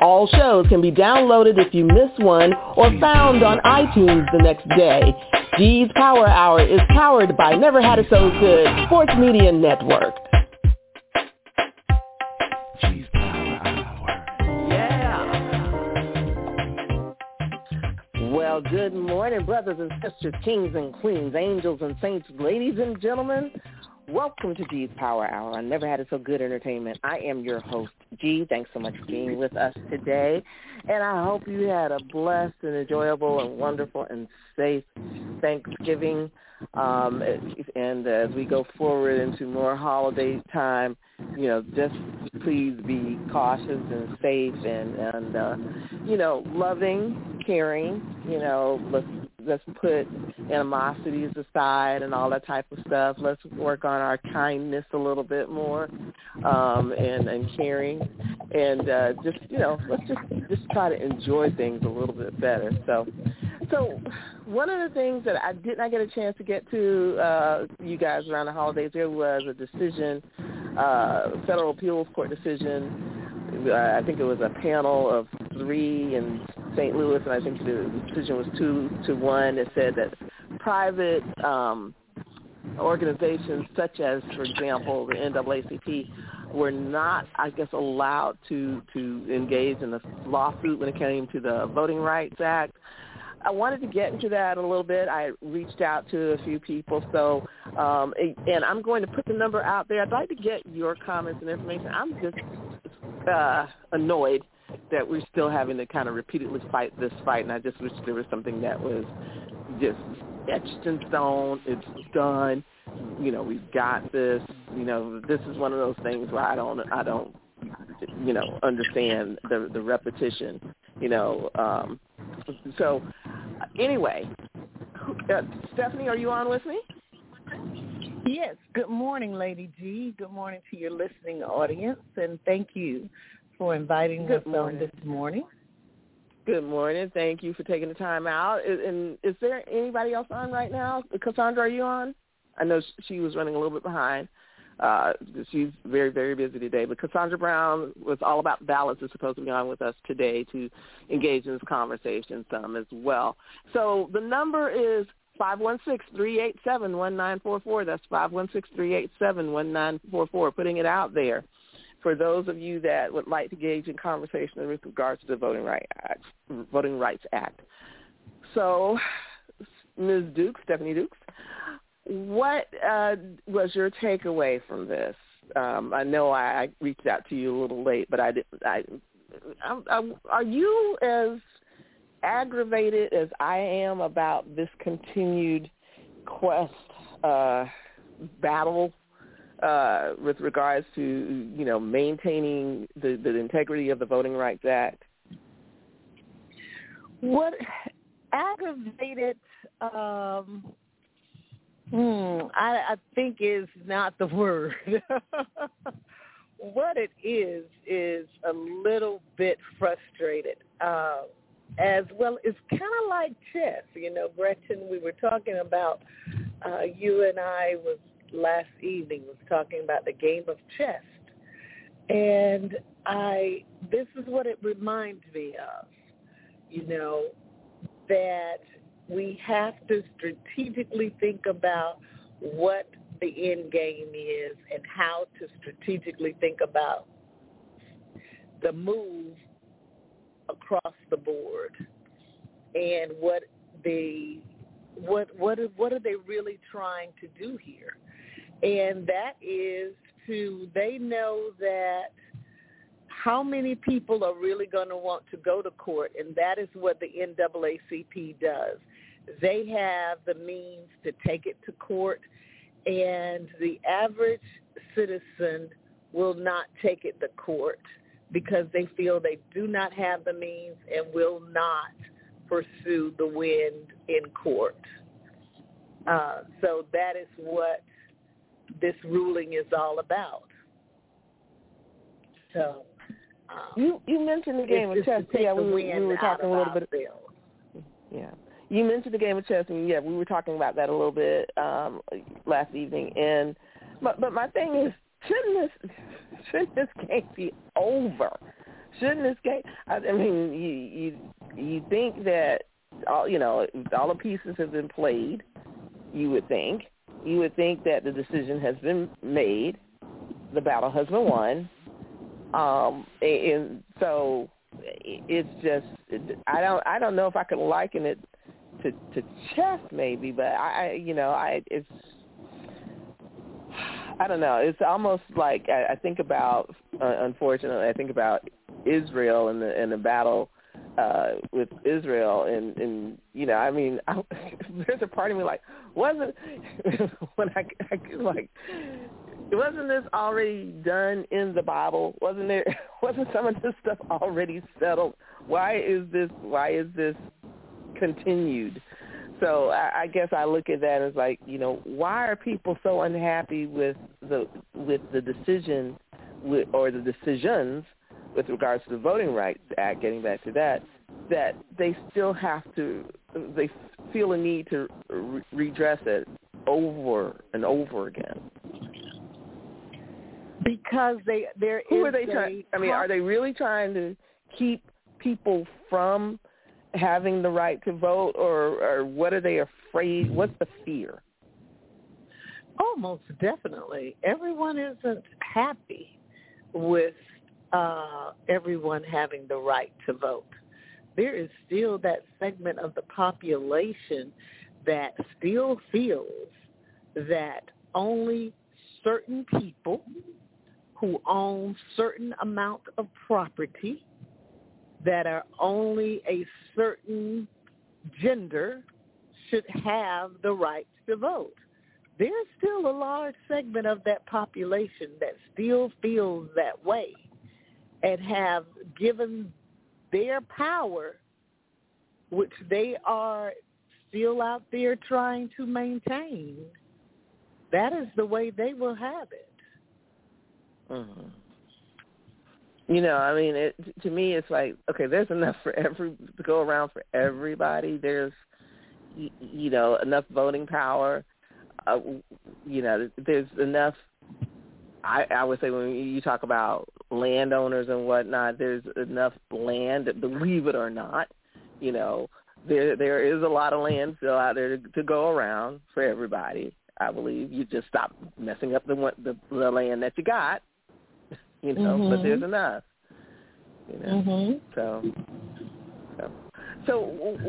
All shows can be downloaded if you miss one or found on iTunes the next day. G's Power Hour is powered by Never Had It So Good Sports Media Network. G's Power Hour. Yeah. Well, good morning, brothers and sisters, kings and queens, angels and saints, ladies and gentlemen. Welcome to G's Power Hour I Never Had It So Good Entertainment. I am your host, G. Thanks so much for being with us today. And I hope you had a blessed and enjoyable and wonderful and safe Thanksgiving. Um, and as we go forward into more holiday time, you know, just please be cautious and safe and, and uh, you know, loving, caring. You know, let's let's put animosities aside and all that type of stuff. Let's work on our kindness a little bit more um, and and caring, and uh, just you know, let's just just try to enjoy things a little bit better. So. So one of the things that I did not get a chance to get to uh, you guys around the holidays, there was a decision, uh, federal appeals court decision. Uh, I think it was a panel of three in St. Louis, and I think the decision was two to one. It said that private um, organizations, such as, for example, the NAACP, were not, I guess, allowed to to engage in a lawsuit when it came to the Voting Rights Act. I wanted to get into that a little bit. I reached out to a few people, so um, and I'm going to put the number out there. I'd like to get your comments and information. I'm just uh, annoyed that we're still having to kind of repeatedly fight this fight, and I just wish there was something that was just etched in stone. It's done. You know, we've got this. You know, this is one of those things where I don't, I don't, you know, understand the the repetition. You know, um, so anyway, uh, Stephanie, are you on with me? Yes. Good morning, Lady G. Good morning to your listening audience, and thank you for inviting Good us morning. on this morning. Good morning. Thank you for taking the time out. And is there anybody else on right now? Cassandra, are you on? I know she was running a little bit behind. Uh, she's very, very busy today. But Cassandra Brown was all about balance is supposed to be on with us today to engage in this conversation some as well. So the number is 516-387-1944. That's 516-387-1944. Putting it out there for those of you that would like to engage in conversation with regards to the Voting Rights Act. Voting Rights Act. So, Ms. Dukes, Stephanie Dukes, what uh, was your takeaway from this? Um, I know I, I reached out to you a little late, but I did. I, I, I, are you as aggravated as I am about this continued quest uh, battle uh, with regards to you know maintaining the, the integrity of the Voting Rights Act? What aggravated? Um, hmm, I, I think is not the word. what it is is a little bit frustrated. Uh, as well, it's kind of like chess. You know, Gretchen, we were talking about. Uh, you and I was last evening was talking about the game of chess, and I. This is what it reminds me of. You know, that we have to strategically think about what the end game is and how to strategically think about the move across the board and what they what what are, what are they really trying to do here? And that is to they know that how many people are really going to want to go to court and that is what the NAACP does. They have the means to take it to court and the average citizen will not take it to court because they feel they do not have the means and will not pursue the win in court. Uh, so that is what this ruling is all about. So um, You you mentioned the game of chess. just to take Yeah, we, were- we were talking a little bit. Yeah, you mentioned the game of chess, and yeah, we were talking about that a little bit um, last evening. And but but my thing is, shouldn't this shouldn't this game be over? Shouldn't this game? I, I mean, you you you think that all you know all the pieces have been played. You would think you would think that the decision has been made. The battle has been won. Um, and so it's just I don't I don't know if I could liken it to to chess maybe, but I I- you know I it's I don't know. It's almost like I, I think about uh, unfortunately I think about Israel and the and the battle uh with Israel and and you know I mean I, there's a part of me like wasn't when I, I like wasn't this already done in the Bible? Wasn't there? Wasn't some of this stuff already settled? Why is this? Why is this continued? So I, I guess I look at that as like, you know, why are people so unhappy with the with the decision with, or the decisions with regards to the Voting Rights Act? Getting back to that, that they still have to, they feel a need to re- redress it over and over again. Because they there Who are they trying? I mean, are they really trying to keep people from having the right to vote, or or what are they afraid? What's the fear? Almost definitely. Everyone isn't happy with uh, everyone having the right to vote. There is still that segment of the population that still feels that only certain people who own certain amount of property that are only a certain gender should have the right to vote there's still a large segment of that population that still feels that way and have given their power, which they are still out there trying to maintain, that is the way they will have it. Mm-hmm. You know, I mean, it, to me, it's like okay, there's enough for every to go around for everybody. There's, you know, enough voting power. Uh, you know, there's enough. I, I would say when you talk about landowners and whatnot, there's enough land. Believe it or not, you know, there there is a lot of land still out there to, to go around for everybody. I believe you just stop messing up the the, the land that you got, you know. But Mhm. there's enough, you know. Mhm. So, so, so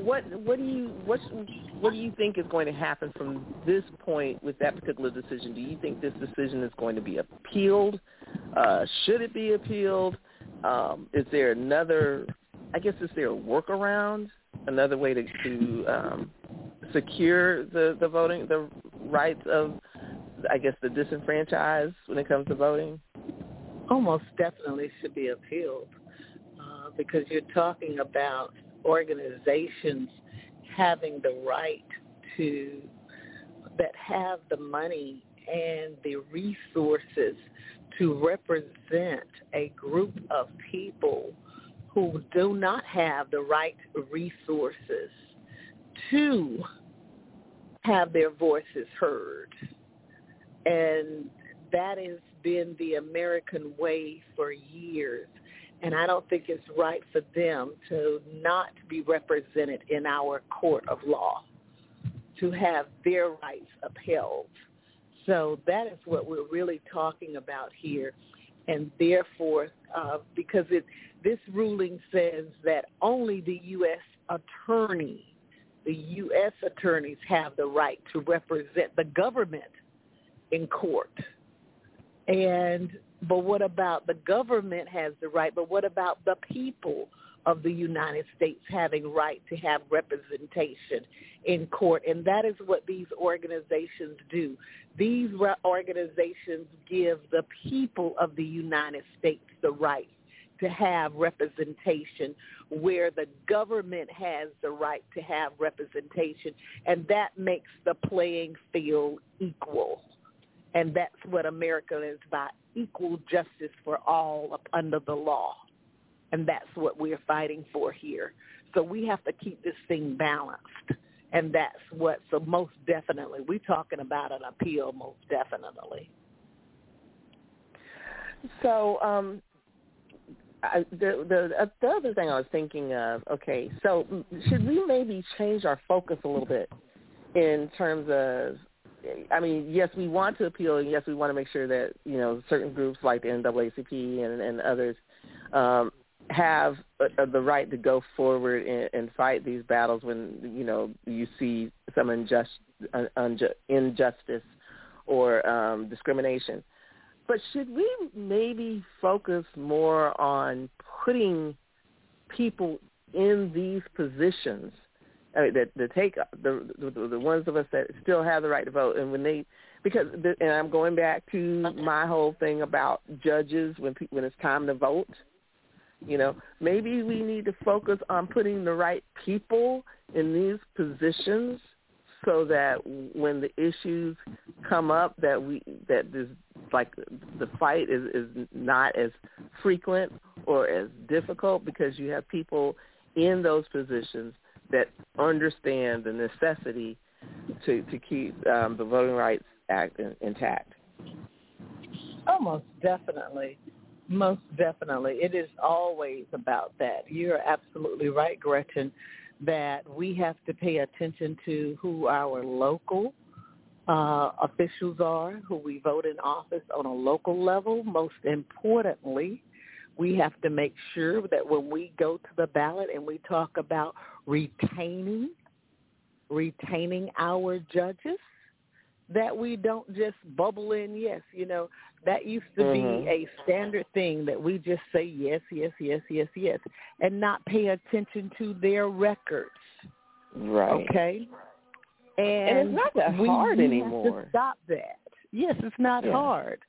what what do you what what do you think is going to happen from this point with that particular decision? Do you think this decision is going to be appealed? Uh, should it be appealed? Um, is there another? I guess is there a workaround? Another way to to um, secure the the voting the rights of I guess the disenfranchised when it comes to voting? Almost definitely should be appealed uh, because you're talking about organizations having the right to that have the money and the resources to represent a group of people who do not have the right resources to have their voices heard. And that has been the American way for years. And I don't think it's right for them to not be represented in our court of law, to have their rights upheld. So that is what we're really talking about here. And therefore, uh, because it, this ruling says that only the U.S. attorney, the U.S. attorneys have the right to represent the government in court. And but what about the government has the right, but what about the people of the United States having right to have representation in court. And that is what these organizations do. These organizations give the people of the United States the right to have representation where the government has the right to have representation. And that makes the playing field equal. And that's what America is about, equal justice for all under the law. And that's what we're fighting for here. So we have to keep this thing balanced. And that's what, so most definitely, we're talking about an appeal most definitely. So um, I, the, the uh, the other thing I was thinking of, okay, so should we maybe change our focus a little bit in terms of I mean, yes, we want to appeal, and yes, we want to make sure that you know certain groups like the NAACP and, and others um, have uh, the right to go forward and, and fight these battles when you know you see some unjust, unju- injustice or um, discrimination. But should we maybe focus more on putting people in these positions I mean, that the take the, the the ones of us that still have the right to vote, and when they because the, and I'm going back to my whole thing about judges when pe- when it's time to vote. You know, maybe we need to focus on putting the right people in these positions so that when the issues come up that we that this like the fight is is not as frequent or as difficult because you have people in those positions that understand the necessity to to keep um, the Voting Rights Act in, intact. Oh, most definitely. Most definitely. It is always about that. You're absolutely right, Gretchen, that we have to pay attention to who our local uh, officials are, who we vote in office on a local level. Most importantly, we have to make sure that when we go to the ballot and we talk about retaining retaining our judges that we don't just bubble in yes you know that used to mm-hmm. be a standard thing that we just say yes yes yes yes yes and not pay attention to their records right okay and, and it's not that hard we anymore have to stop that yes it's not yeah. hard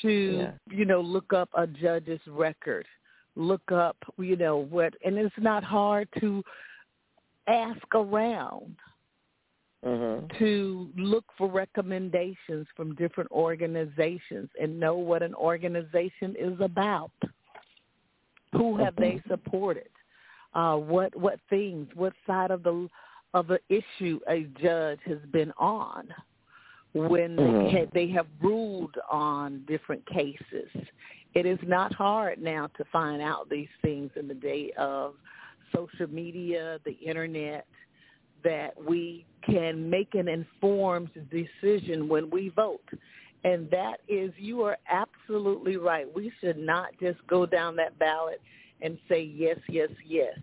to yeah. you know look up a judge's record look up you know what and it's not hard to ask around mm-hmm. to look for recommendations from different organizations and know what an organization is about who have mm-hmm. they supported uh what what things what side of the of the issue a judge has been on when mm-hmm. they, they have ruled on different cases. It is not hard now to find out these things in the day of social media, the internet, that we can make an informed decision when we vote. And that is, you are absolutely right. We should not just go down that ballot and say yes, yes, yes.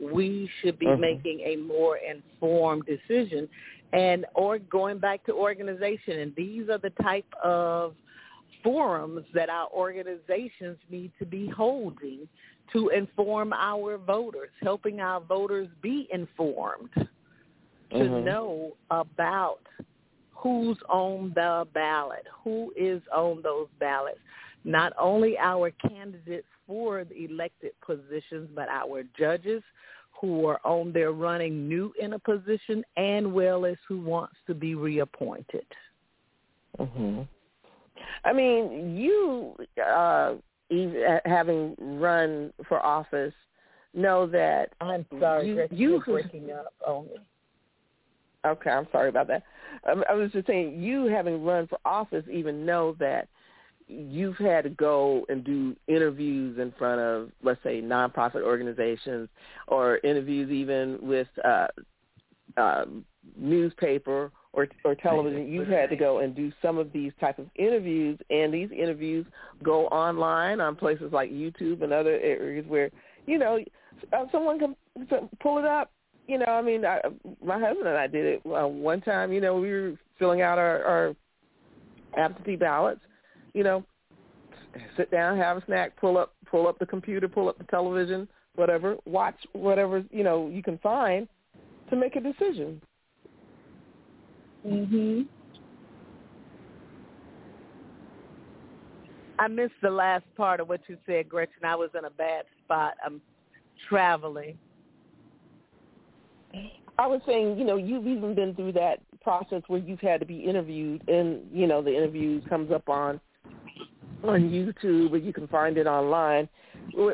We should be mm-hmm. making a more informed decision and or going back to organization and these are the type of forums that our organizations need to be holding to inform our voters helping our voters be informed to mm-hmm. know about who's on the ballot who is on those ballots not only our candidates for the elected positions but our judges who are on their running new in a position and well as who wants to be reappointed. Mhm. I mean, you uh even having run for office know that I'm sorry, you, Gretchen, you you're breaking up on me. Okay, I'm sorry about that. Um, I was just saying, you having run for office, even know that you've had to go and do interviews in front of, let's say, nonprofit organizations or interviews even with uh, uh, newspaper or or television. You've had to go and do some of these type of interviews, and these interviews go online on places like YouTube and other areas where you know uh, someone can pull it up. You know, I mean, I, my husband and I did it uh, one time. You know, we were filling out our, our absentee ballots, you know, sit down, have a snack, pull up pull up the computer, pull up the television, whatever, watch whatever you know you can find to make a decision. Mhm. I missed the last part of what you said, Gretchen. I was in a bad spot. I'm traveling. I was saying, you know, you've even been through that process where you've had to be interviewed, and you know, the interview comes up on on YouTube, or you can find it online.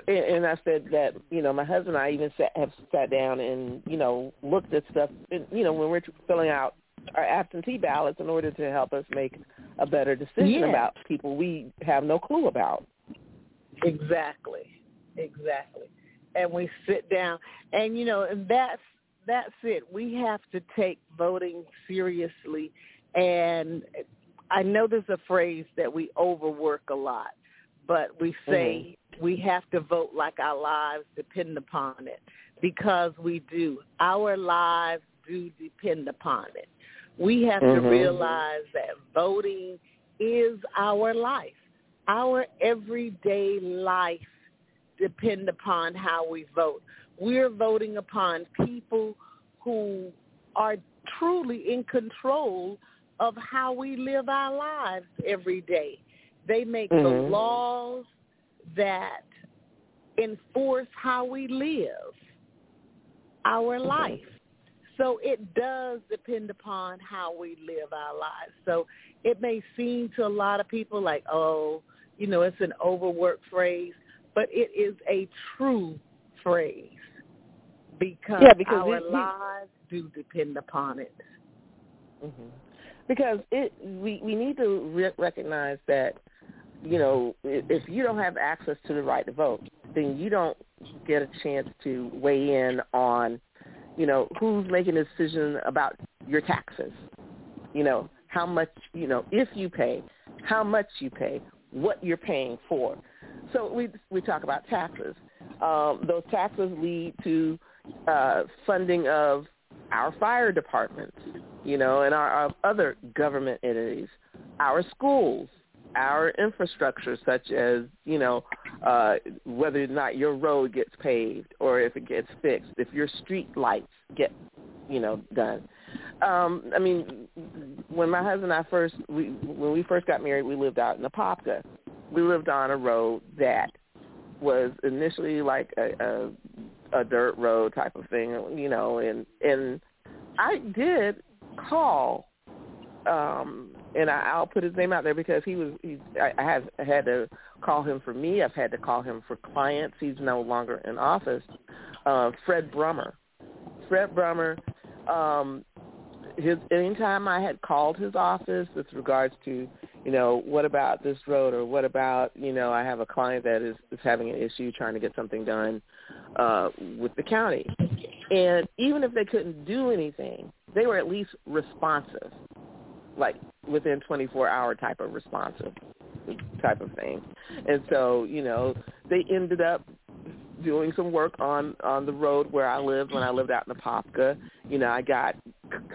And I said that, you know, my husband and I even sat, have sat down and, you know, looked at stuff, you know, when we're filling out our absentee ballots in order to help us make a better decision Yeah. about people we have no clue about. Exactly. Exactly. And we sit down and you know, and that's that's it. We have to take voting seriously and I know there's a phrase that we overwork a lot, but we say mm-hmm. we have to vote like our lives depend upon it because we do. Our lives do depend upon it. We have to Mhm. realize that voting is our life. Our everyday life depend upon how we vote. We're voting upon people who are truly in control of how we live our lives every day. They make the Mhm. laws that enforce how we live our life. So it does depend upon how we live our lives. So it may seem to a lot of people like, oh, you know, it's an overworked phrase, but it is a true phrase because, Yeah, because our it- lives do depend upon it. hmm Because it, we we need to re- recognize that, you know, if you don't have access to the right to vote, then you don't get a chance to weigh in on, you know, who's making a decision about your taxes. You know, how much, you know, if you pay, how much you pay, what you're paying for. So we we talk about taxes. Um, those taxes lead to uh, funding of our fire departments, you know, and our, our other government entities, our schools, our infrastructure, such as, you know, uh, whether or not your road gets paved or if it gets fixed, if your street lights get, you know, done. Um, I mean, when my husband and I first, we, when we first got married, we lived out in Apopka. We lived on a road that was initially like a, a a dirt road type of thing, you know, and and I did call, um, and I, I'll put his name out there because he was. He, I, I have had to call him for me. I've had to call him for clients. He's no longer in office. Uh, Fred Brummer. Fred Brummer. Um, his anytime I had called his office with regards to, you know, what about this road or what about, you know, I have a client that is, is having an issue trying to get something done uh with the county. And even if they couldn't do anything, they were at least responsive. Like within 24 hour type of responsive type of thing. And so, you know, they ended up doing some work on on the road where I lived when I lived out in Apopka. You know, I got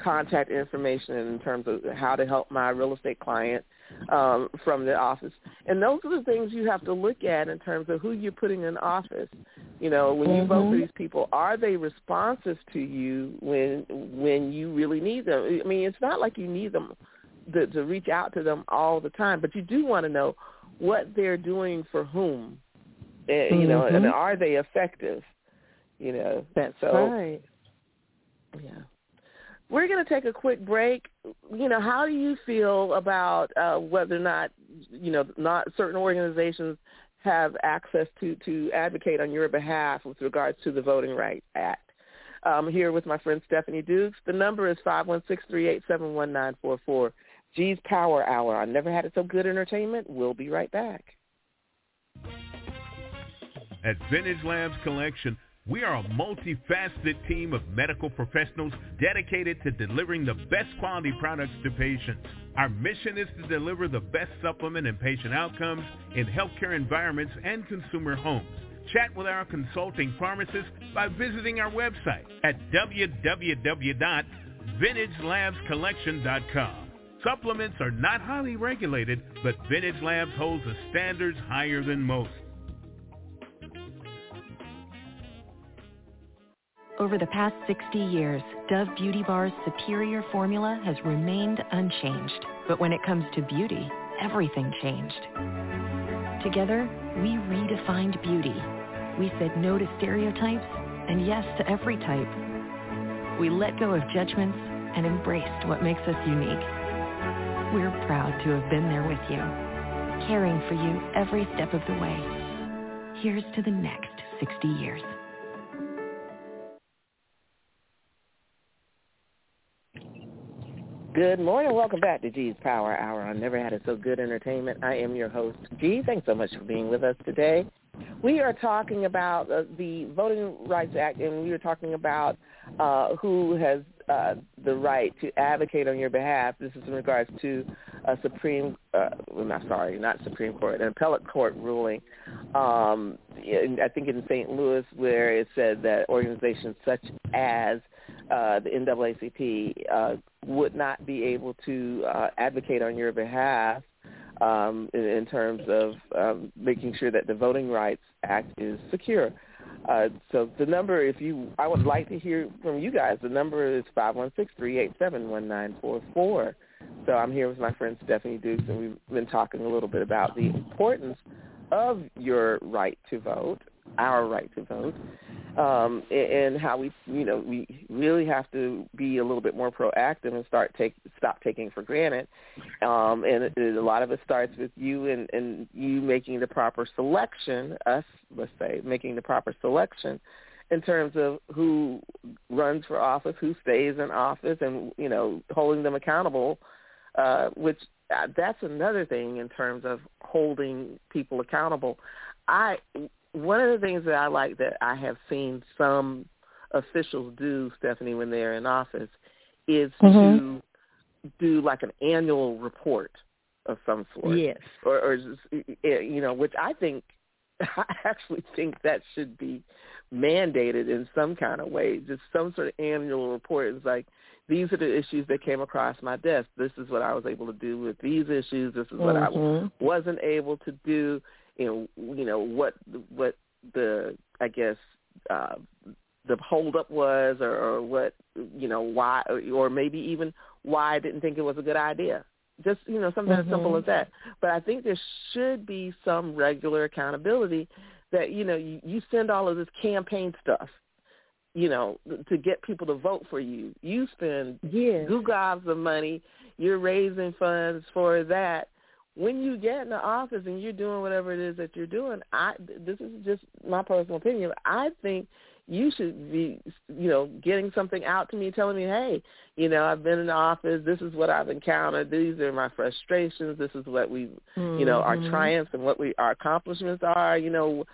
contact information in terms of how to help my real estate client um, from the office. And those are the things you have to look at in terms of who you're putting in office. You know, when you vote for these people, are they responsive to you when when you really need them? I mean, it's not like you need them to, to reach out to them all the time, but you do want to know what they're doing for whom, mm-hmm. you know, and mm-hmm. are they effective? You know, that's so, right. Yeah, we're going to take a quick break. You know, how do you feel about uh, whether or not you know not certain organizations have access to to advocate on your behalf with regards to the Voting Rights Act? I'm here with my friend Stephanie Dukes. The number is 516-387-1944. G's Power Hour. I never had it so good entertainment. We'll be right back. At Vintage Labs Collection, we are a multifaceted team of medical professionals dedicated to delivering the best quality products to patients. Our mission is to deliver the best supplement and patient outcomes in healthcare environments and consumer homes. Chat with our consulting pharmacists by visiting our website at www.vintagelabscollection.com. Supplements are not highly regulated, but Vintage Labs holds the standards higher than most. Over the past 60 years, Dove Beauty Bar's superior formula has remained unchanged. But when it comes to beauty, everything changed. Together, we redefined beauty. We said no to stereotypes and yes to every type. We let go of judgments and embraced what makes us unique. We're proud to have been there with you, caring for you every step of the way. Here's to the next 60 years. Good morning. Welcome back to G's Power Hour on Never Had It So Good Entertainment. I am your host, G. Thanks so much for being with us today. We are talking about uh, the Voting Rights Act, and we are talking about uh, who has uh, the right to advocate on your behalf. This is in regards to a Supreme, uh, well, not sorry, not Supreme Court, an appellate court ruling. Um, in, I think in St. Louis, where it said that organizations such as uh, the NAACP uh, would not be able to uh, advocate on your behalf um, in, in terms of um, making sure that the Voting Rights Act is secure. Uh, so the number, if you, I would like to hear from you guys. The number is five one six three eight seven one nine four four. So I'm here with my friend Stephanie Dukes, and we've been talking a little bit about the importance of your right to vote, our right to vote, um, and how we, you know, we really have to be a little bit more proactive and start take stop taking for granted. Um, and it, it, a lot of it starts with you and, and you making the proper selection. Us, let's say, making the proper selection in terms of who runs for office, who stays in office, and you know, holding them accountable. Uh, which uh, that's another thing in terms of holding people accountable. I one of the things that I like that I have seen some officials do, Stephanie, when they're in office, is mm-hmm. to do like an annual report of some sort. Yes. Or, or you know, which I think I actually think that should be mandated in some kind of way. Just some sort of annual report. It's like these are the issues that came across my desk. This is what I was able to do with these issues. This is what mm-hmm. I wasn't able to do you know you know what what the I guess uh, the holdup was, or, or what you know why, or, or maybe even why I didn't think it was a good idea. Just you know something mm-hmm. as simple as that. But I think there should be some regular accountability that you know you, you send all of this campaign stuff you know, to get people to vote for you. You spend yeah. goo gobs of money. You're raising funds for that, when you get in the office and you're doing whatever it is that you're doing, I this is just my personal opinion. I think you should be, you know, getting something out to me, telling me, hey, you know, I've been in the office. This is what I've encountered. These are my frustrations. This is what we, mm-hmm. you know, our mm-hmm. triumphs and what we our accomplishments are. You know,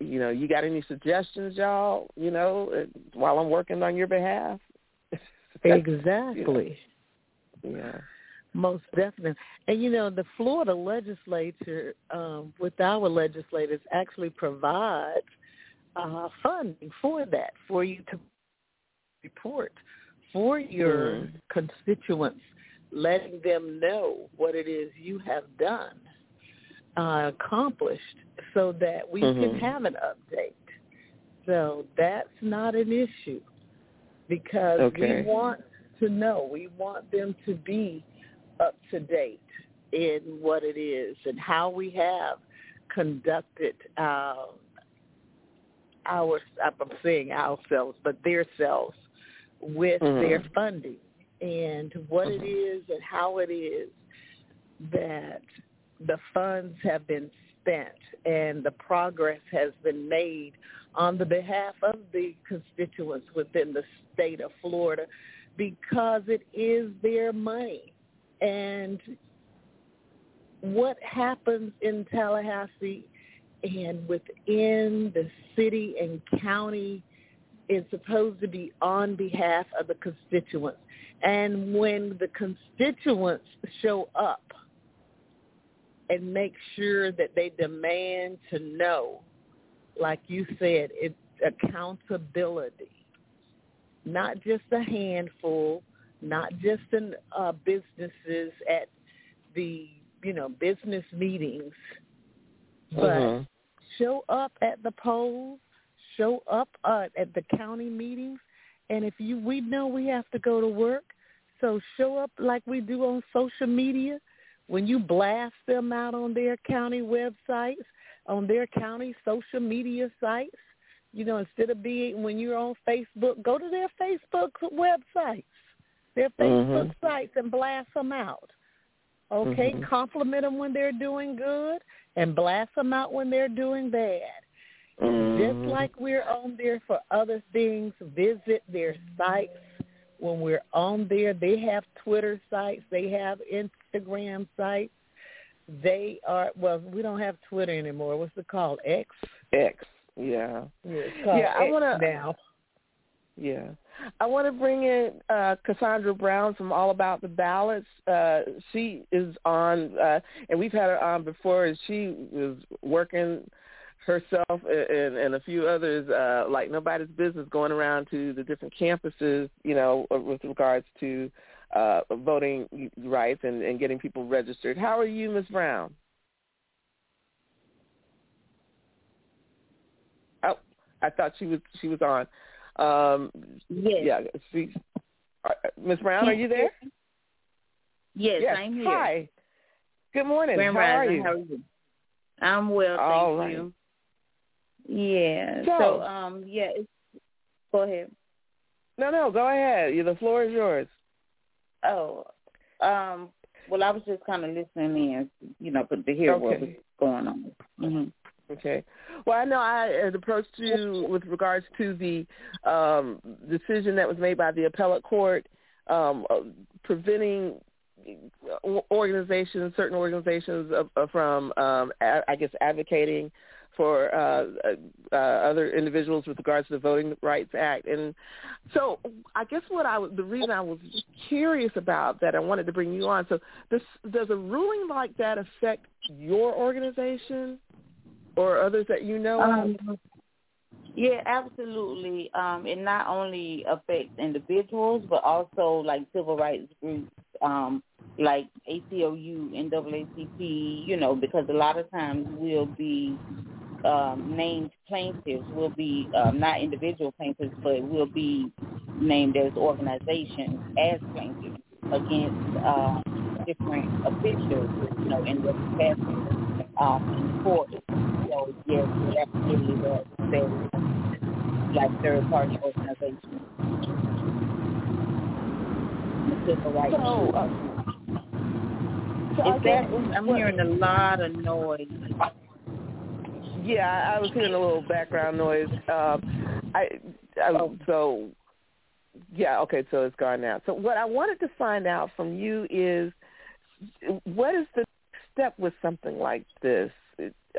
you know, you got any suggestions, y'all? You know, while I'm working on your behalf. exactly. You know, yeah. Most definitely. And you know, the Florida legislature, um, with our legislators, actually provides uh, funding for that, for you to report for your mm. constituents, letting them know what it is you have done, uh, accomplished, so that we mm-hmm. can have an update. So that's not an issue because okay. we want to know. We want them to be up to date in what it is and how we have conducted uh, our, I'm saying ourselves, but their selves with mm-hmm. their funding and what mm-hmm. it is and how it is that the funds have been spent and the progress has been made on the behalf of the constituents within the state of Florida because it is their money. And what happens in Tallahassee and within the city and county is supposed to be on behalf of the constituents. And when the constituents show up and make sure that they demand to know, like you said, it's accountability, not just a handful, not just in uh, businesses at the you know business meetings, but mm-hmm. show up at the polls, show up uh, at the county meetings, And if you, we know we have to go to work, so show up like we do on social media. When you blast them out on their county websites, on their county social media sites, you know, instead of being when you're on Facebook, go to their Facebook websites, their Facebook Mm-hmm. sites, and blast them out. Okay, Mhm. compliment them when they're doing good, and blast them out when they're doing bad. Just Mhm. like we're on there for other things, visit their sites. When we're on there, they have Twitter sites, they have Instagram sites. They are well, we don't have Twitter anymore. What's it called? X. X. Yeah. Yeah, Yeah, I X wanna- now. Yeah. I want to bring in uh, Cassandra Brown from All About the Ballots. Uh, she is on, uh, and we've had her on before, and she was working herself and, and a few others uh, like nobody's business going around to the different campuses, you know, with regards to uh, voting rights and, and getting people registered. How are you, Ms. Brown? Oh, I thought she was she was on. Um, Yes. yeah, uh, Ms. Brown, are you there? Yes, yes. I'm here. Hi. Good morning. Grand How are you? How are you? I'm well, thank All right. you. Yeah. So- So, um, yeah. It's, go ahead. No, no, go ahead. The floor is yours. Oh, um. Well, I was just kind of listening in, you know, but to hear what was going on. hmm Okay. Well, I know I had approached you with regards to the um, decision that was made by the appellate court um, uh, preventing organizations, certain organizations, of from, um, I guess, advocating for uh, uh, other individuals with regards to the Voting Rights Act. And so, I guess what I the reason I was curious about that I wanted to bring you on. So, this, does a ruling like that affect your organization? Or others that you know? Um, yeah, absolutely. Um, it not only affects individuals, but also like civil rights groups, um, like and NAACP. You know, because a lot of times we'll be um, named plaintiffs. we'll be um, not individual plaintiffs, but we'll be named as organizations as plaintiffs against uh, different officials. You know, in the capacity um, in court. Yes, absolutely that they like third party organizations. The civil. So, uh, so I Is guess that I'm hearing a lot of noise. Yeah, I I was hearing a little background noise. Um, I, I Oh. so yeah, okay, so it's gone now. So what I wanted to find out from you is what is the step with something like this?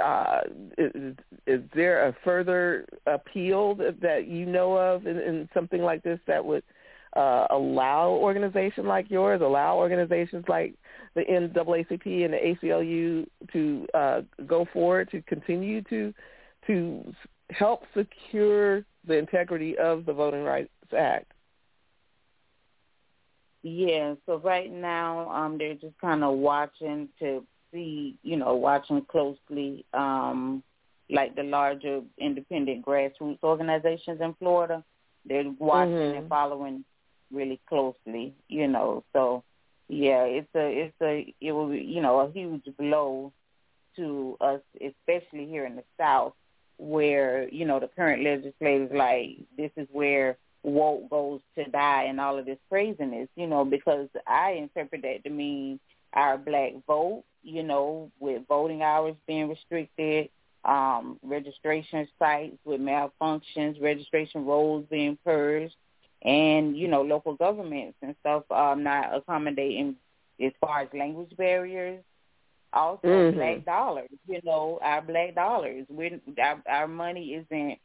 Uh, is, is there a further appeal that, that you know of in, in something like this that would uh, allow organizations like yours, allow organizations like the NAACP and the ACLU to uh, go forward to continue to to help secure the integrity of the Voting Rights Act? Yeah, so right now um they're just kind of watching to see, you know, watching closely um like the larger independent grassroots organizations in Florida. They're watching Mhm. and following really closely, you know. So yeah, it's a it's a it will be, you know, a huge blow to us especially here in the South where, you know, the current legislators like this is where woke goes to die and all of this craziness, you know, because I interpret that to mean our black vote, you know, with voting hours being restricted, um, registration sites with malfunctions, registration rolls being purged, and, you know, local governments and stuff um, not accommodating as far as language barriers. Also, Mhm. black dollars, you know, our black dollars. We're, our, our money isn't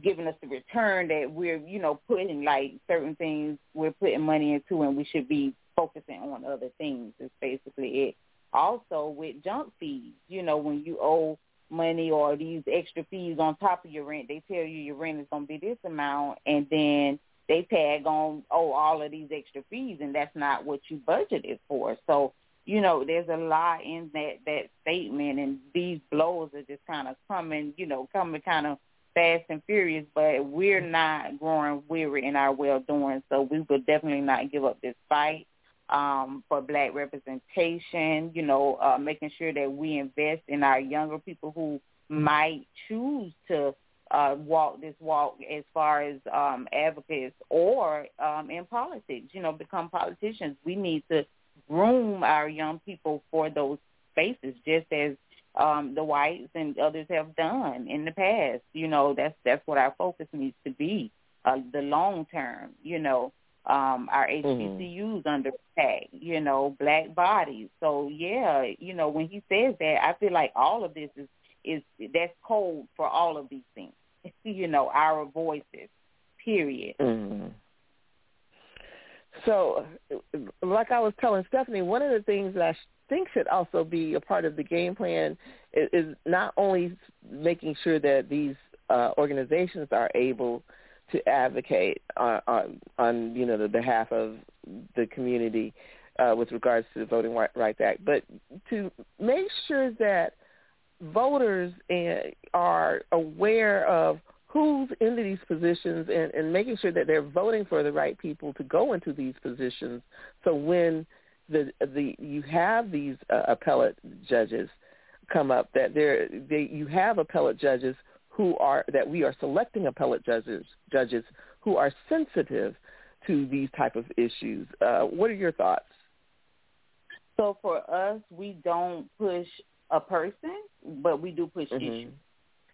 giving us the return that we're, you know, putting like certain things we're putting money into and we should be focusing on other things is basically it. Also with junk fees, you know, when you owe money or these extra fees on top of your rent, they tell you your rent is gonna be this amount and then they tag on, oh, all of these extra fees and that's not what you budgeted for. So, you know, there's a lot in that that statement and these blows are just kinda coming, you know, coming kinda fast and furious, but we're not growing weary in our well doing. So we will definitely not give up this fight um, for black representation. You know, uh, making sure that we invest in our younger people who might choose to uh, walk this walk as far as um, advocates or um, in politics. You know, become politicians. We need to groom our young people for those spaces, just as um, the whites and others have done in the past. You know, that's that's what our focus needs to be. Uh, the long term, you know, um, our HBCUs mm-hmm. under attack, you know, black bodies. So yeah, you know, when he says that, I feel like all of this is is that's code for all of these things. you know, our voices. Period. Mm-hmm. So, like I was telling Stephanie, one of the things that I think should also be a part of the game plan is, is not only making sure that these uh, organizations are able to advocate on, on, on you know the behalf of the community uh, with regards to the Voting Rights Act, but to make sure that voters eh, are aware of who's into these positions and, and making sure that they're voting for the right people to go into these positions. So when the the you have these uh, appellate judges come up, that there they you have appellate judges who are that we are selecting appellate judges judges who are sensitive to these type of issues. Uh, what are your thoughts? So for us, we don't push a person, but we do push mm-hmm. issues.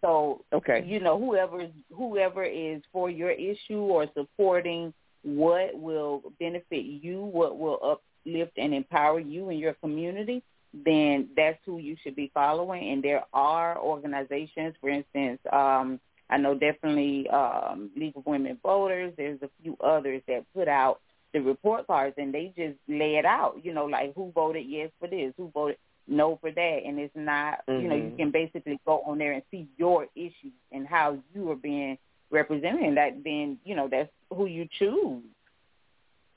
So okay, you know, whoever is whoever is for your issue or supporting what will benefit you, what will uplift and empower you and your community, then that's who you should be following. And there are organizations, for instance, um, I know definitely um, League of Women Voters. There's a few others that put out the report cards and they just lay it out. You know, like who voted yes for this, who voted no for that, and it's not. Mm-hmm. You know, you mm-hmm. can basically go on there and see your issues and how you are being represented, and that then you know that's who you choose.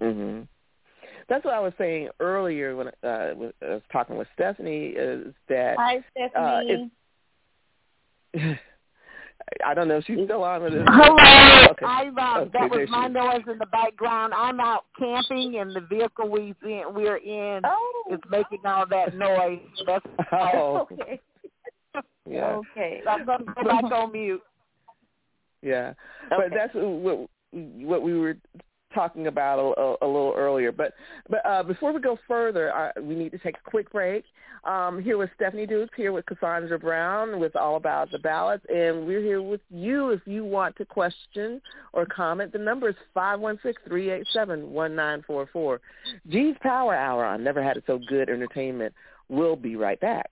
Mhm. That's what I was saying earlier when uh, I was talking with Stephanie. Is that hi Stephanie? Uh, I don't know if she's still on with us. Hello. Okay. I'm uh, okay, that was my noise in the background. I'm out camping and the vehicle we in, we're in oh. is making all that noise. That's oh. okay. Yeah. Okay. I'm gonna go back on mute. Yeah. Okay. But that's what what we were talking about a, a, a little earlier. But but uh, before we go further, uh, we need to take a quick break. Um, here with Stephanie Dukes, here with Cassandra Brown with All About the Ballots, and we're here with you if you want to question or comment. The number is five one six three eight seven one nine four four. G's Power Hour on Never Had It So Good Entertainment. We'll be right back.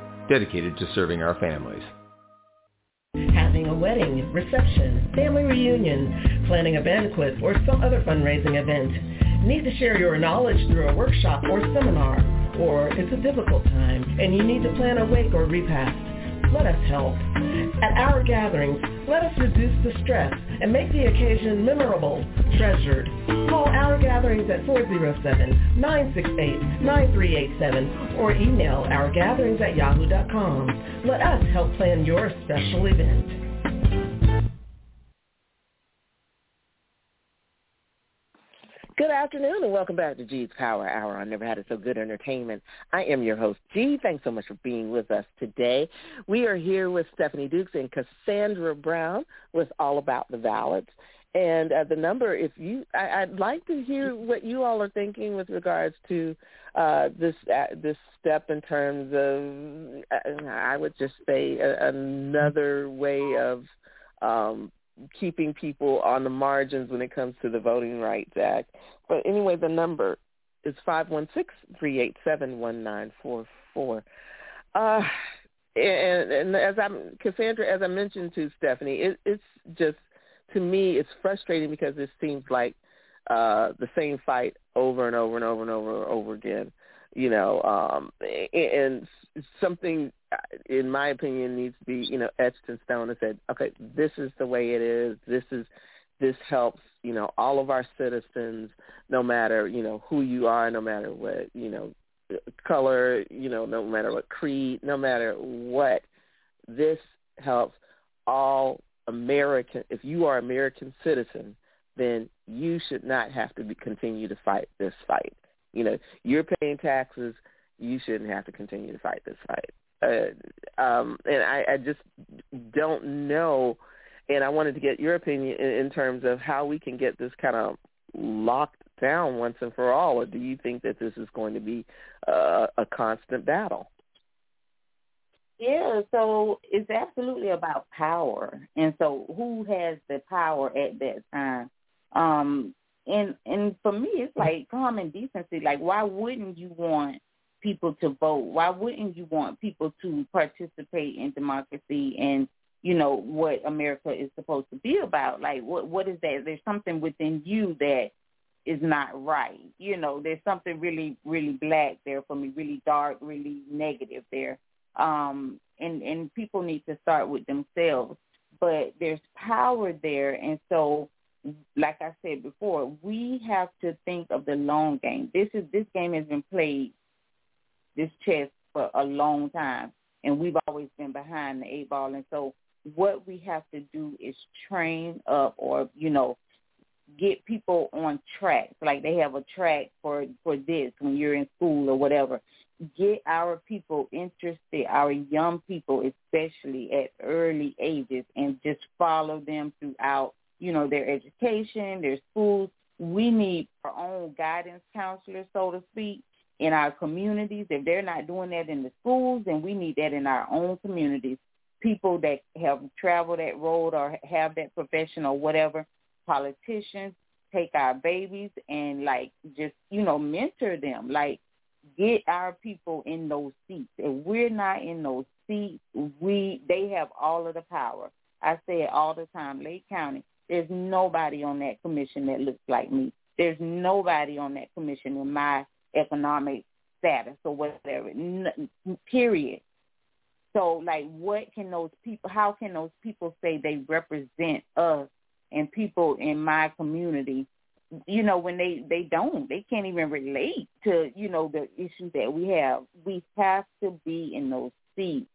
dedicated to serving our families. Having a wedding, reception, family reunion, planning a banquet, or some other fundraising event. Need to share your knowledge through a workshop or seminar, or it's a difficult time and you need to plan a wake or repast let us help. At our gatherings, let us reduce the stress and make the occasion memorable, treasured. Call our gatherings at 407-968-9387 or email ourgatherings at yahoo.com. Let us help plan your special event. Good afternoon and welcome back to G's Power Hour I Never Had It So Good Entertainment. I am your host, G. Thanks so much for being with us today. We are here with Stephanie Dukes and Cassandra Brown with All About the Ballots. And uh, the number, if you, I, I'd like to hear what you all are thinking with regards to uh, this uh, this step in terms of, uh, I would just say, a, another way of um, keeping people on the margins when it comes to the Voting Rights Act. But anyway, the number is five one six three eight seven one nine four four. Uh, and and, as I'm Cassandra, as I mentioned to Stephanie, it, it's just to me it's frustrating because it seems like uh the same fight over and over and over and over and over again. You know, um and something Uh, in my opinion needs to be, you know, etched in stone and said, okay, this is the way it is. This is this helps, you know, all of our citizens, no matter, you know, who you are, no matter what, you know, color, you know, no matter what creed, no matter what, this helps all American. If you are American citizen, then you should not have to be, continue to fight this fight. You know, you're paying taxes. You shouldn't have to continue to fight this fight. Uh, um, and I, I just don't know. And I wanted to get your opinion in, in terms of how we can get this kind of locked down once and for all, or do you think that this is going to be uh, a constant battle? Yeah, so it's absolutely about power, and so who has the power at that time? Um, and and for me, it's like common decency. Like, why wouldn't you want people to vote? Why wouldn't you want people to participate in democracy and you know what America is supposed to be about? Like, what what is that? There's something within you that is not right. You know, there's something really, really black there for me, really dark, really negative there. Um, and and people need to start with themselves. But there's power there, and so, like I said before, we have to think of the long game. This is this game has been played, this chess for a long time, and we've always been behind the eight ball. And so, what we have to do is train up, or you know, get people on track. Like they have a track for for this when you're in school or whatever. Get our people interested, our young people especially at early ages, and just follow them throughout. You know their education, their schools. We need our own guidance counselors, so to speak, in our communities. If they're not doing that in the schools, then we need that in our own communities. People that have traveled that road or have that profession or whatever, politicians take our babies and like just you know mentor them like get our people in those seats if we're not in those seats we they have all of the power i say it all the time lake county there's nobody on that commission that looks like me there's nobody on that commission in my economic status or whatever period. So like what can those people how can those people say they represent us and people in my community? You know when they they don't they can't even relate to you know the issues that we have. We have to be in those seats.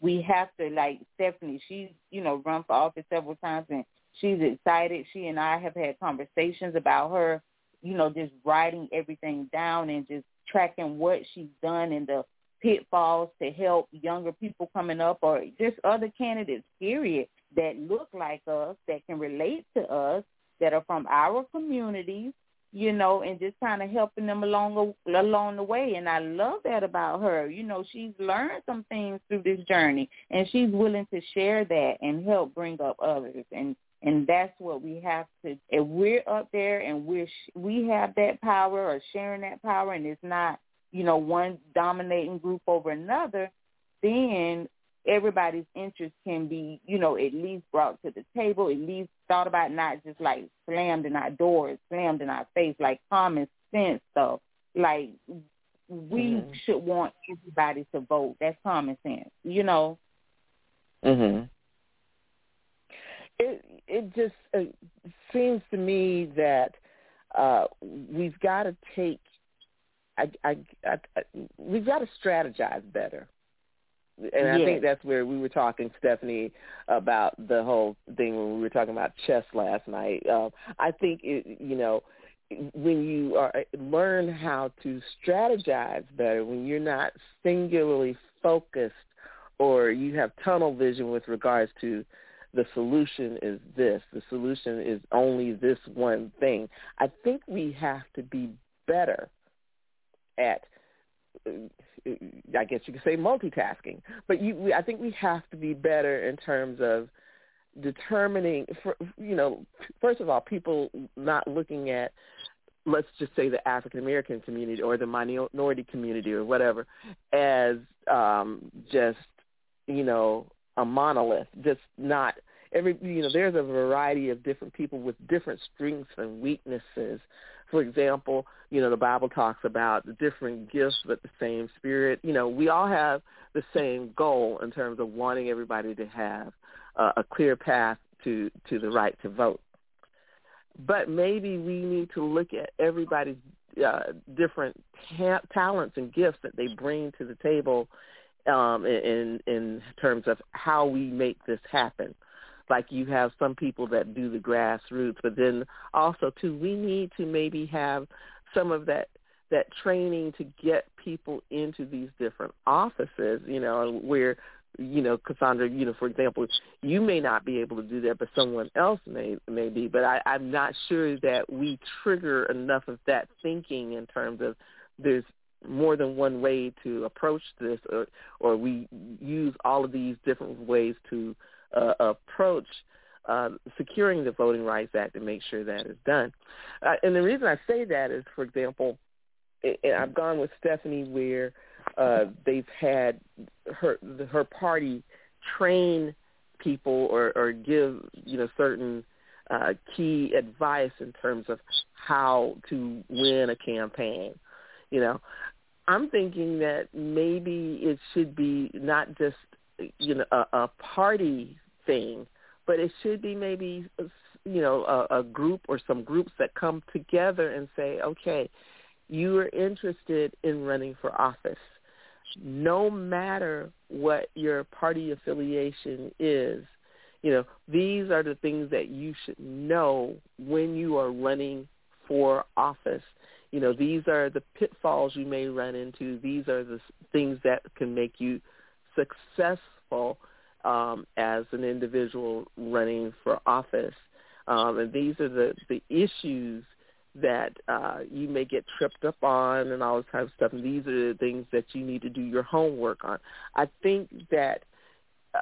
We have to like stephanie she's you know run for office several times and she's excited. She and i have had conversations about her you know just writing everything down and just tracking what she's done and the pitfalls to help younger people coming up or just other candidates period that look like us, that can relate to us, that are from our communities, you know, and just kind of helping them along along the way. And I love that about her. You know, she's learned some things through this journey, and she's willing to share that and help bring up others. And and that's what we have to. If we're up there and we're we have that power or sharing that power, and it's not you know one dominating group over another, then everybody's interest can be, you know, at least brought to the table, at least thought about, not just like slammed in our doors, slammed in our face, like common sense stuff. Like we mm-hmm. should want everybody to vote. That's common sense, you know. Mhm. It it just it seems to me that uh we've got to take I, I, I, I we've got to strategize better and yes. I think that's where we were talking, Stephanie, about the whole thing when we were talking about chess last night. Uh, I think it, you know when you are learn how to strategize better, when you're not singularly focused or you have tunnel vision with regards to the solution is this, the solution is only this one thing. I think we have to be better at I guess you could say multitasking. But you, I think we have to be better in terms of determining, for, you know, first of all, people not looking at, let's just say the African American community or the minority community or whatever, as um, just you know, a monolith, just not every you know there's a variety of different people with different strengths and weaknesses. For example you know the bible talks about the different gifts but the same spirit. You know we all have the same goal in terms of wanting everybody to have uh, a clear path to to the right to vote. But maybe we need to look at everybody's uh, different ta- talents and gifts that they bring to the table um, in in terms of how we make this happen like you have some people that do the grassroots, but then also too, we need to maybe have some of that that training to get people into these different offices, you know, where you know, Cassandra, you know, for example, you may not be able to do that, but someone else may may be. But I, I'm not sure that we trigger enough of that thinking in terms of there's more than one way to approach this, or or we use all of these different ways to uh, approach uh, securing the Voting Rights Act and make sure that is done. Uh, and the reason I say that is, for example, I've gone with Stephanie where uh, they've had her her party train people or, or give you know certain uh, key advice in terms of how to win a campaign. You know, I'm thinking that maybe it should be not just you know a, a party thing, but it should be maybe you know a, a group or some groups that come together and say, okay, you are interested in running for office. No matter what your party affiliation is, you know, these are the things that you should know when you are running for office. You know, these are the pitfalls you may run into. These are the things that can make you successful um, as an individual running for office. Um, and these are the, the issues that uh, you may get tripped up on and all this type of stuff. And these are the things that you need to do your homework on. I think that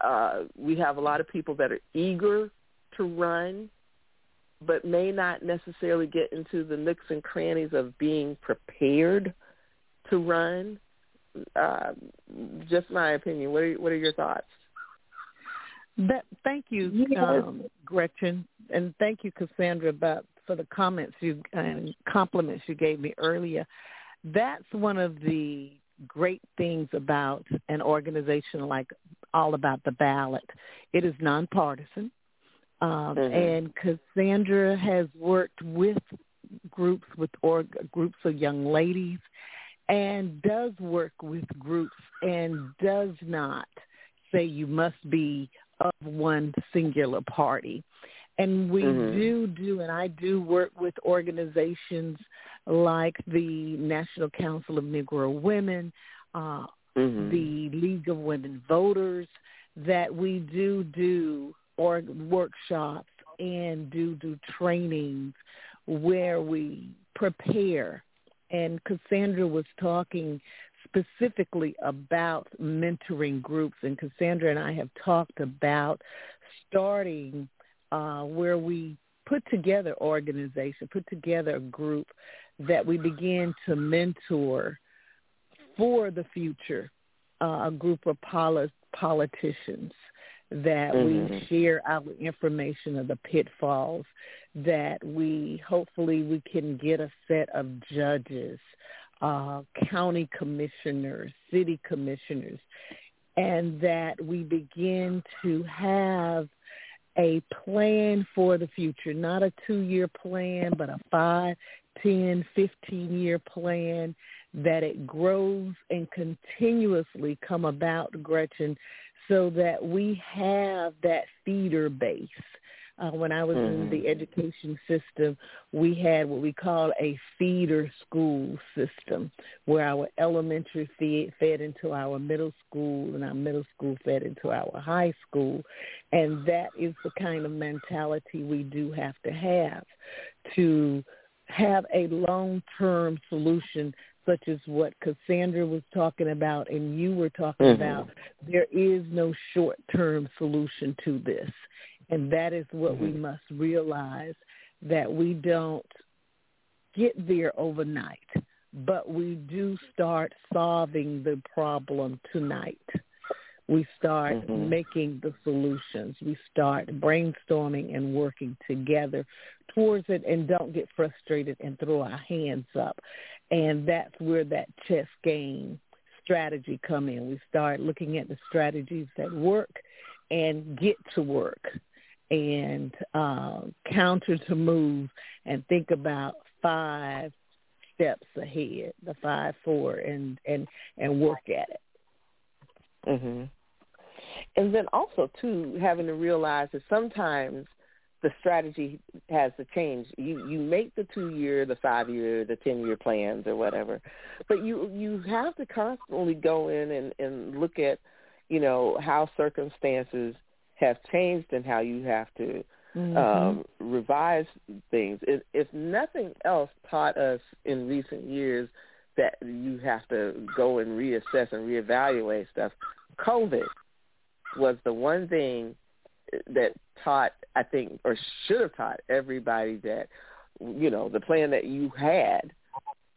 uh, we have a lot of people that are eager to run, but may not necessarily get into the nooks and crannies of being prepared to run. Uh, just my opinion. What are what are your thoughts? That, thank you, yes. um, Gretchen, and thank you, Cassandra, about for the comments you and compliments you gave me earlier. That's one of the great things about an organization like All About the Ballot. It is nonpartisan, um, mm-hmm. and Cassandra has worked with groups with org, groups of young ladies, and does work with groups and does not say you must be of one singular party. And we mm-hmm. do do, and I do work with organizations like the National Council of Negro Women, uh, mm-hmm. the League of Women Voters, that we do do or workshops and do do trainings where we prepare. And Cassandra was talking specifically about mentoring groups, and Cassandra and I have talked about starting uh, where we put together organization, put together a group that we begin to mentor for the future, uh, a group of poli- politicians that mm-hmm. we share our information of the pitfalls that we hopefully we can get a set of judges uh, county commissioners, city commissioners, and that we begin to have a plan for the future, not a two-year plan, but a five, ten, fifteen-year plan that it grows and continuously come about, Gretchen, so that we have that feeder base uh, when I was mm-hmm. in the education system, we had what we call a feeder school system, where our elementary fed, fed into our middle school, and our middle school fed into our high school, and that is the kind of mentality we do have to have to have a long-term solution such as what Cassandra was talking about and you were talking mm-hmm. about, there is no short-term solution to this. And that is what mm-hmm. we must realize that we don't get there overnight, but we do start solving the problem tonight. We start mm-hmm. making the solutions. We start brainstorming and working together towards it and don't get frustrated and throw our hands up. And that's where that chess game strategy come in. We start looking at the strategies that work and get to work and uh, counter to move and think about five steps ahead, the five, four, and and and work at it. Mhm. And then also too, having to realize that sometimes the strategy has to change. You you make the two year, the five year, the ten year plans or whatever, but you you have to constantly go in and and look at, you know, how circumstances have changed and how you have to mm-hmm. um, revise things. If, if nothing else taught us in recent years that you have to go and reassess and reevaluate stuff, COVID was the one thing that taught, I think, or should have taught everybody that, you know, the plan that you had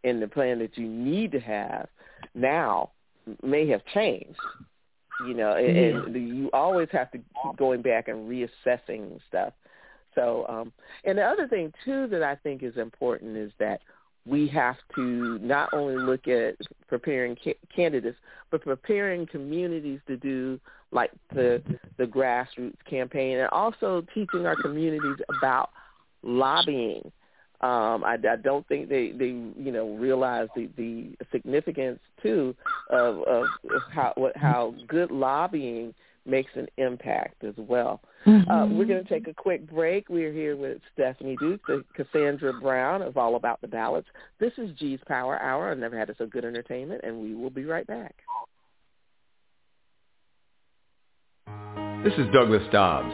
and the plan that you need to have now may have changed. You know, and, and you always have to keep going back and reassessing stuff. So, um, and the other thing too that I think is important is that we have to not only look at preparing ca- candidates, but preparing communities to do like the the grassroots campaign, and also teaching our communities about lobbying. Um, I, I don't think they they you know realize the the significance too of of how what how good lobbying makes an impact as well. Mm-hmm. Uh, we're going to take a quick break. We're here with Stephanie Duke, the Cassandra Brown of All About the Ballots. This is G's Power Hour. I've never had so good entertainment, and we will be right back. This is Douglas Dobbs,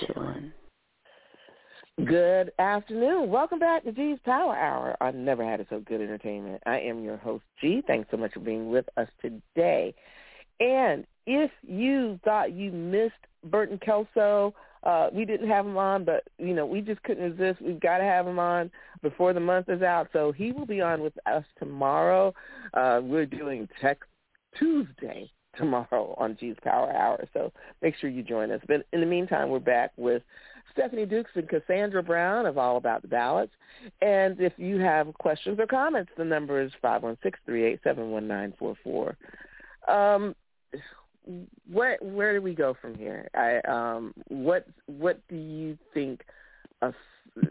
chilling? Good afternoon. Welcome back to G's Power Hour. I've never had it so good entertainment. I am your host, G. Thanks so much for being with us today. And if you thought you missed Burton Kelso uh, we didn't have him on, but you know we just couldn't resist. We've got to have him on before the month is out, so he will be on with us tomorrow. Uh, we're doing Tech Tuesday tomorrow on G's Power Hour, so make sure you join us. But in the meantime, we're back with Stephanie Dukes and Cassandra Brown of All About the Ballots. And if you have questions or comments, the number is five one six three eight seven one nine four four. Um, where where do we go from here? I um what what do you think? A,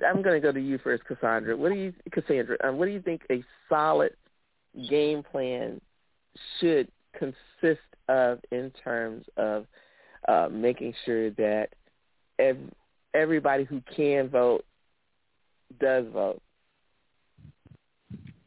I'm going to go to you first, Cassandra. What do you, Cassandra? Um, what do you think a solid game plan should consist of in terms of uh, making sure that ev- everybody who can vote does vote?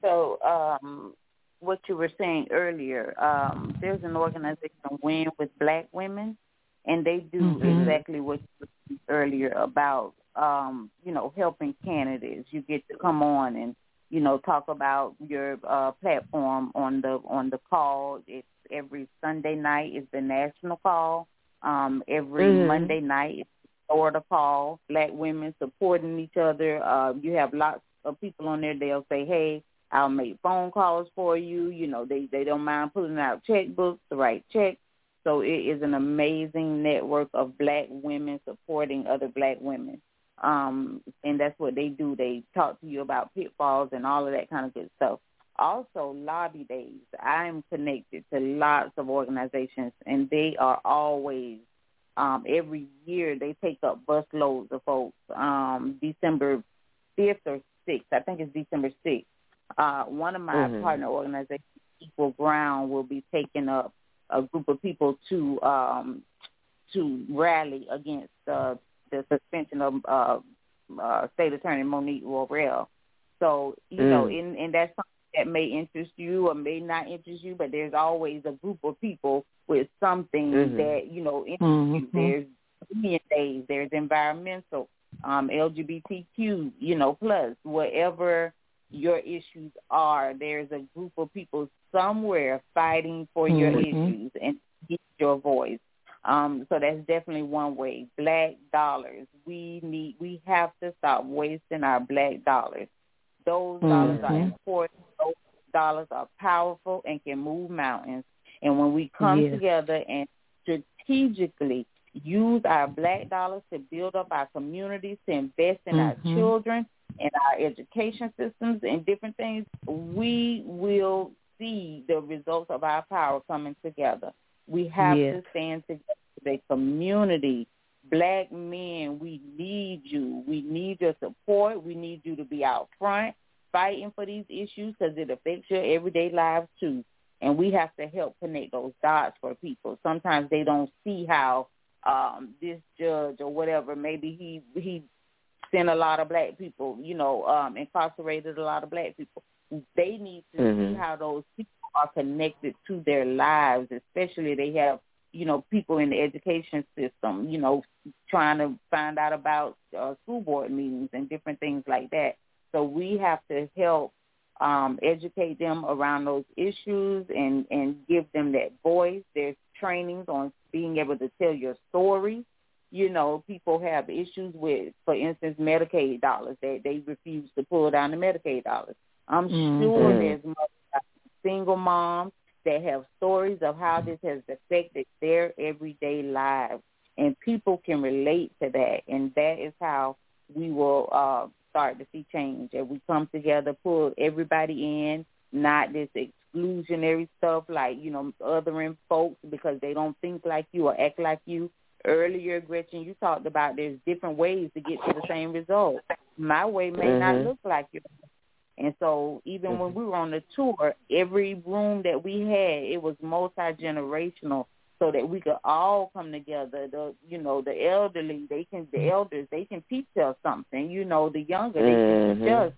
So um, what you were saying earlier, um, there's an organization, Win with Black Women, and they do mm-hmm. exactly what you were earlier about, um, you know, helping candidates. You get to come on and, you know, talk about your uh, platform on the on the call. It's every Sunday night is the national call. Um, every mm-hmm. Monday night is Florida call. Black women supporting each other. Uh, you have lots of people on there. They'll say, hey I'll make phone calls for you. You know, they they don't mind pulling out checkbooks to write checks. So it is an amazing network of black women supporting other black women. Um, and that's what they do. They talk to you about pitfalls and all of that kind of good stuff. Also, lobby days. I'm connected to lots of organizations, and they are always um, every year they take up bus loads of folks. Um, December fifth or sixth, I think it's December sixth. Uh, one of my mm-hmm. partner organizations, Equal Ground, will be taking up a group of people to um, to rally against uh, the suspension of uh, uh, State Attorney Monique Worrell. So you mm. know, and, and that's something that may interest you or may not interest you, but there's always a group of people with something mm-hmm. that you know interests mm-hmm. you. There's Indian days, there's environmental, um, LGBTQ, you know, plus whatever your issues are, there's a group of people somewhere fighting for mm-hmm. your issues and your voice. Um, so that's definitely one way. Black dollars. We need. We have to stop wasting our black dollars. Those dollars are mm-hmm. important. Those dollars are powerful and can move mountains. And when we come yes. together and strategically use our black dollars to build up our communities, to invest in mm-hmm. our children and our education systems and different things, we will see the results of our power coming together. We have yes. to stand together as a community. Black men, we need you. We need your support. We need you to be out front fighting for these issues because it affects your everyday lives too. And we have to help connect those dots for people. Sometimes they don't see how um this judge or whatever, maybe he he sent a lot of black people, you know, um, incarcerated a lot of black people. They need to mm-hmm. see how those people are connected to their lives, especially they have, you know, people in the education system, you know, trying to find out about uh, school board meetings and different things like that. So we have to help um, educate them around those issues and, and give them that voice. There's trainings on being able to tell your story. You know, people have issues with, for instance, Medicaid dollars. They they refuse to pull down the Medicaid dollars. I'm mm-hmm. sure there's single moms that have stories of how this has affected their everyday lives, and people can relate to that, and that is how we will uh, start to see change. And we come together, pull everybody in, not this exclusionary stuff like, you know, othering folks because they don't think like you or act like you. Earlier, Gretchen, you talked about there's different ways to get to the same result. My way may mm-hmm. not look like yours. And so even mm-hmm. when we were on the tour, every room that we had, it was multi-generational so that we could all come together. The you know the elderly, they can the elders, they can teach us something. You know the younger, they can teach mm-hmm. us.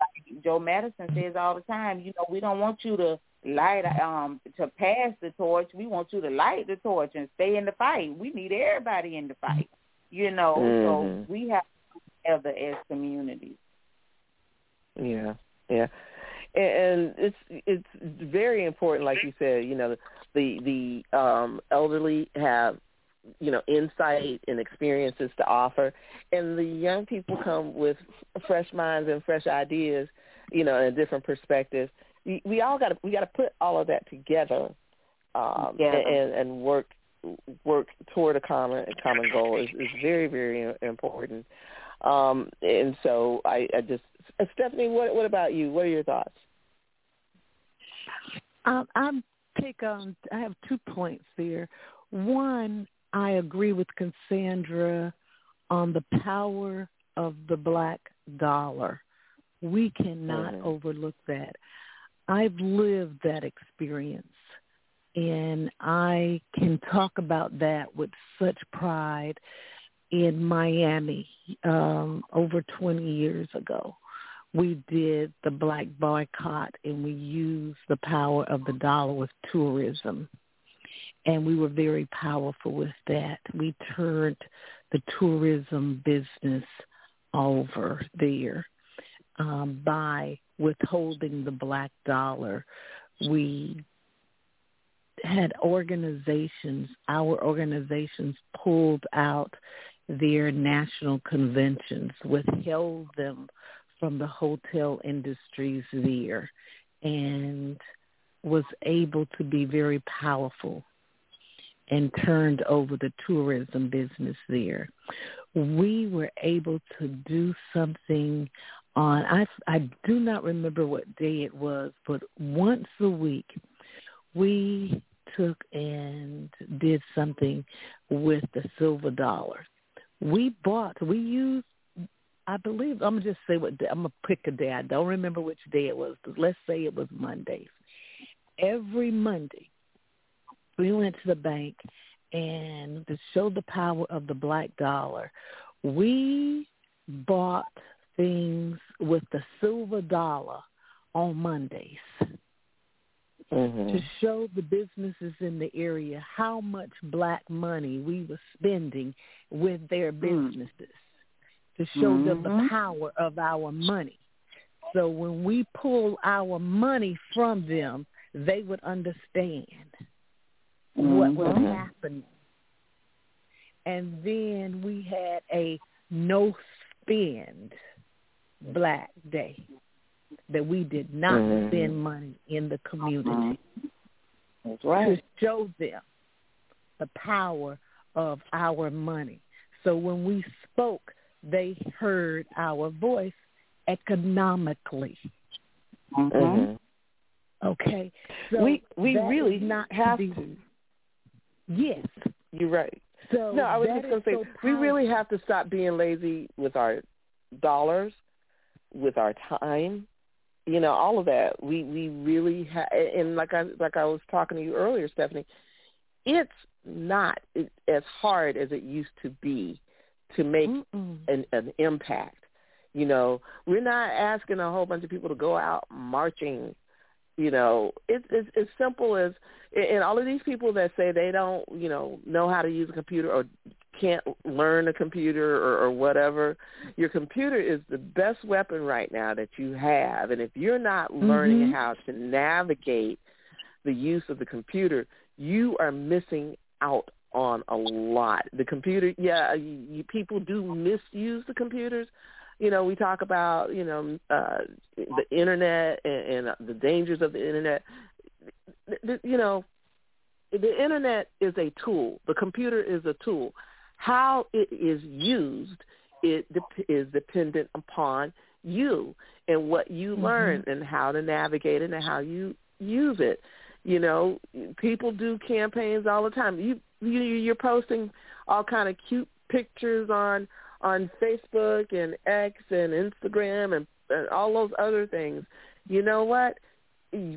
Like Joe Madison says all the time, you know we don't want you to light um to pass the torch. We want you to light the torch and stay in the fight. We need everybody in the fight. You know, mm-hmm. so we have to come together as communities. Yeah, yeah. And it's it's very important like you said you know the the um elderly have you know insight and experiences to offer. And the young people come with fresh minds and fresh ideas you know and a different perspective. We, we all got to we got to put all of that together um yeah. and and work work toward a common a common goal is, is very very important. Um and so i i just stephanie what what about you what are your thoughts um, I'm take on. I have two points there. One, I agree with Cassandra on the power of the black dollar. We cannot mm-hmm. overlook that. I've lived that experience and I can talk about that with such pride in Miami um, over 20 years ago we did the black boycott and we used the power of the dollar with tourism. And we were very powerful with that. We turned the tourism business over there um, by withholding the black dollar. We had organizations, our organizations pulled out their national conventions, withheld them from the hotel industries there and was able to be very powerful and turned over the tourism business there. We were able to do something on I I do not remember what day it was, but once a week we took and did something with the silver dollar. We bought, we used, I believe, I'm gonna just say what day, I'm gonna pick a day. I don't remember which day it was, but let's say it was Mondays. Every Monday, we went to the bank and to show the power of the black dollar, we bought things with the silver dollar on Mondays mm-hmm. to show the businesses in the area how much black money we were spending with their mm. businesses to show mm-hmm. them the power of our money. So when we pull our money from them, they would understand mm-hmm. what was happening. And then we had a no spend black day that we did not mm-hmm. spend money in the community. That's right. To show them the power of our money. So when we spoke, they heard our voice economically. Mm-hmm. Okay. So we we really not have to, to. Yes. You're right. So no, I was just going to say so we really have to stop being lazy with our dollars, with our time, you know, all of that. We we really have, and like I like I was talking to you earlier, Stephanie, it's not as hard as it used to be to make an, an impact. You know, we're not asking a whole bunch of people to go out marching. You know, it's it's as simple as and all of these people that say they don't, you know, know how to use a computer or can't learn a computer or, or whatever, your computer is the best weapon right now that you have. And if you're not learning Mm-hmm. how to navigate the use of the computer, you are missing out on a lot. The computer, yeah, you, people do misuse the computers. You know, we talk about you know uh, the internet and, and the dangers of the internet. You know, the internet is a tool. The computer is a tool. How it is used, it dep- is dependent upon you and what you learn and how to navigate it and how you use it. You know, people do campaigns all the time. You, you you're posting all kind of cute pictures on on Facebook and X and Instagram and, and all those other things. You know what?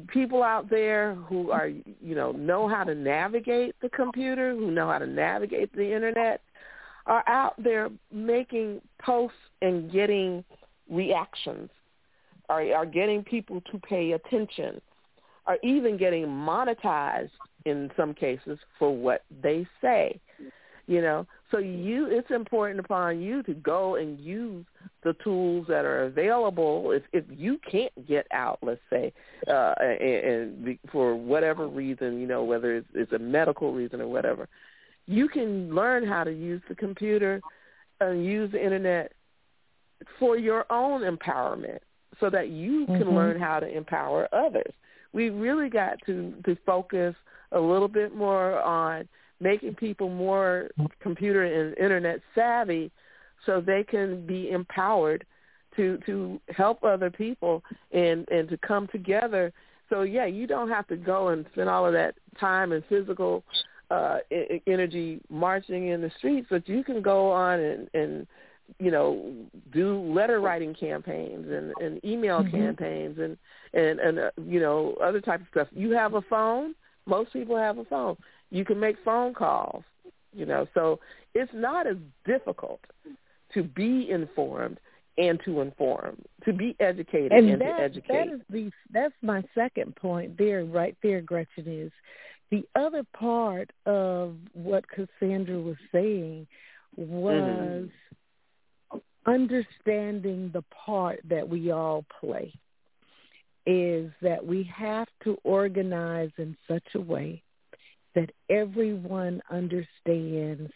People out there who are you know know how to navigate the computer, who know how to navigate the internet, are out there making posts and getting reactions, are are getting people to pay attention, are even getting monetized in some cases for what they say. You know, so you it's important upon you to go and use the tools that are available. If if you can't get out, let's say, uh, and, and be- for whatever reason, you know, whether it's, it's a medical reason or whatever, you can learn how to use the computer and use the internet for your own empowerment so that you can Mhm. learn how to empower others. We really got to, to focus a little bit more on making people more computer and internet savvy so they can be empowered to to help other people and and to come together. So yeah you don't have to go and spend all of that time and physical uh energy marching in the streets but you can go on and and you know do letter writing campaigns and and email Mhm. campaigns and and and uh, you know other type of stuff. You have a phone most people have a phone. You can make phone calls you know. So it's not as difficult to be informed and to inform to be educated and, and to educate that is the that's my second point there right there gretchen is the other part of what cassandra was saying mm-hmm. was understanding the part that we all play is that we have to organize in such a way that everyone understands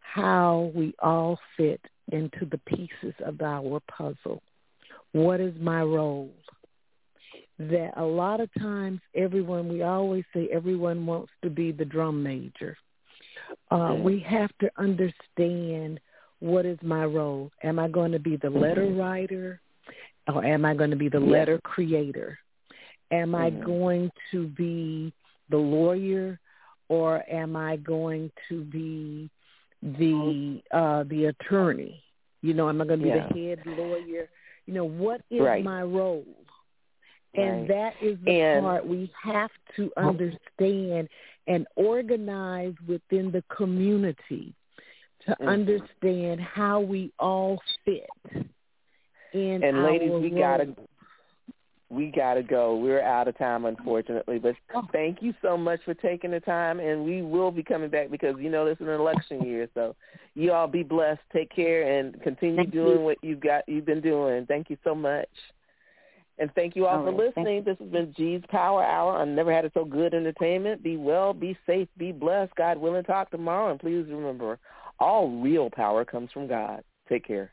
how we all fit into the pieces of our puzzle. What is my role? That a lot of times everyone, we always say everyone wants to be the drum major. Uh, we have to understand what is my role. Am I going to be the letter writer? Or am I going to be the letter creator? Am I Mhm. going to be the lawyer or am I going to be the uh the attorney? You know, am I going to be Yeah. the head lawyer? You know, what is Right. my role? And Right. that is the And- part we have to understand and organize within the community to Mhm. understand how we all fit in And ladies, we gotta we gotta go. We're out of time, unfortunately. But Oh. thank you so much for taking the time, and we will be coming back because you know this is an election year. So you all be blessed. Take care and continue Thank doing you. what you've got. You've been doing. Thank you so much. And thank you all, All for right, listening. This has been G's Power Hour on Never Had It So Good Entertainment. Be well, be safe, be blessed. God willing, talk tomorrow. And please remember, all real power comes from God. Take care.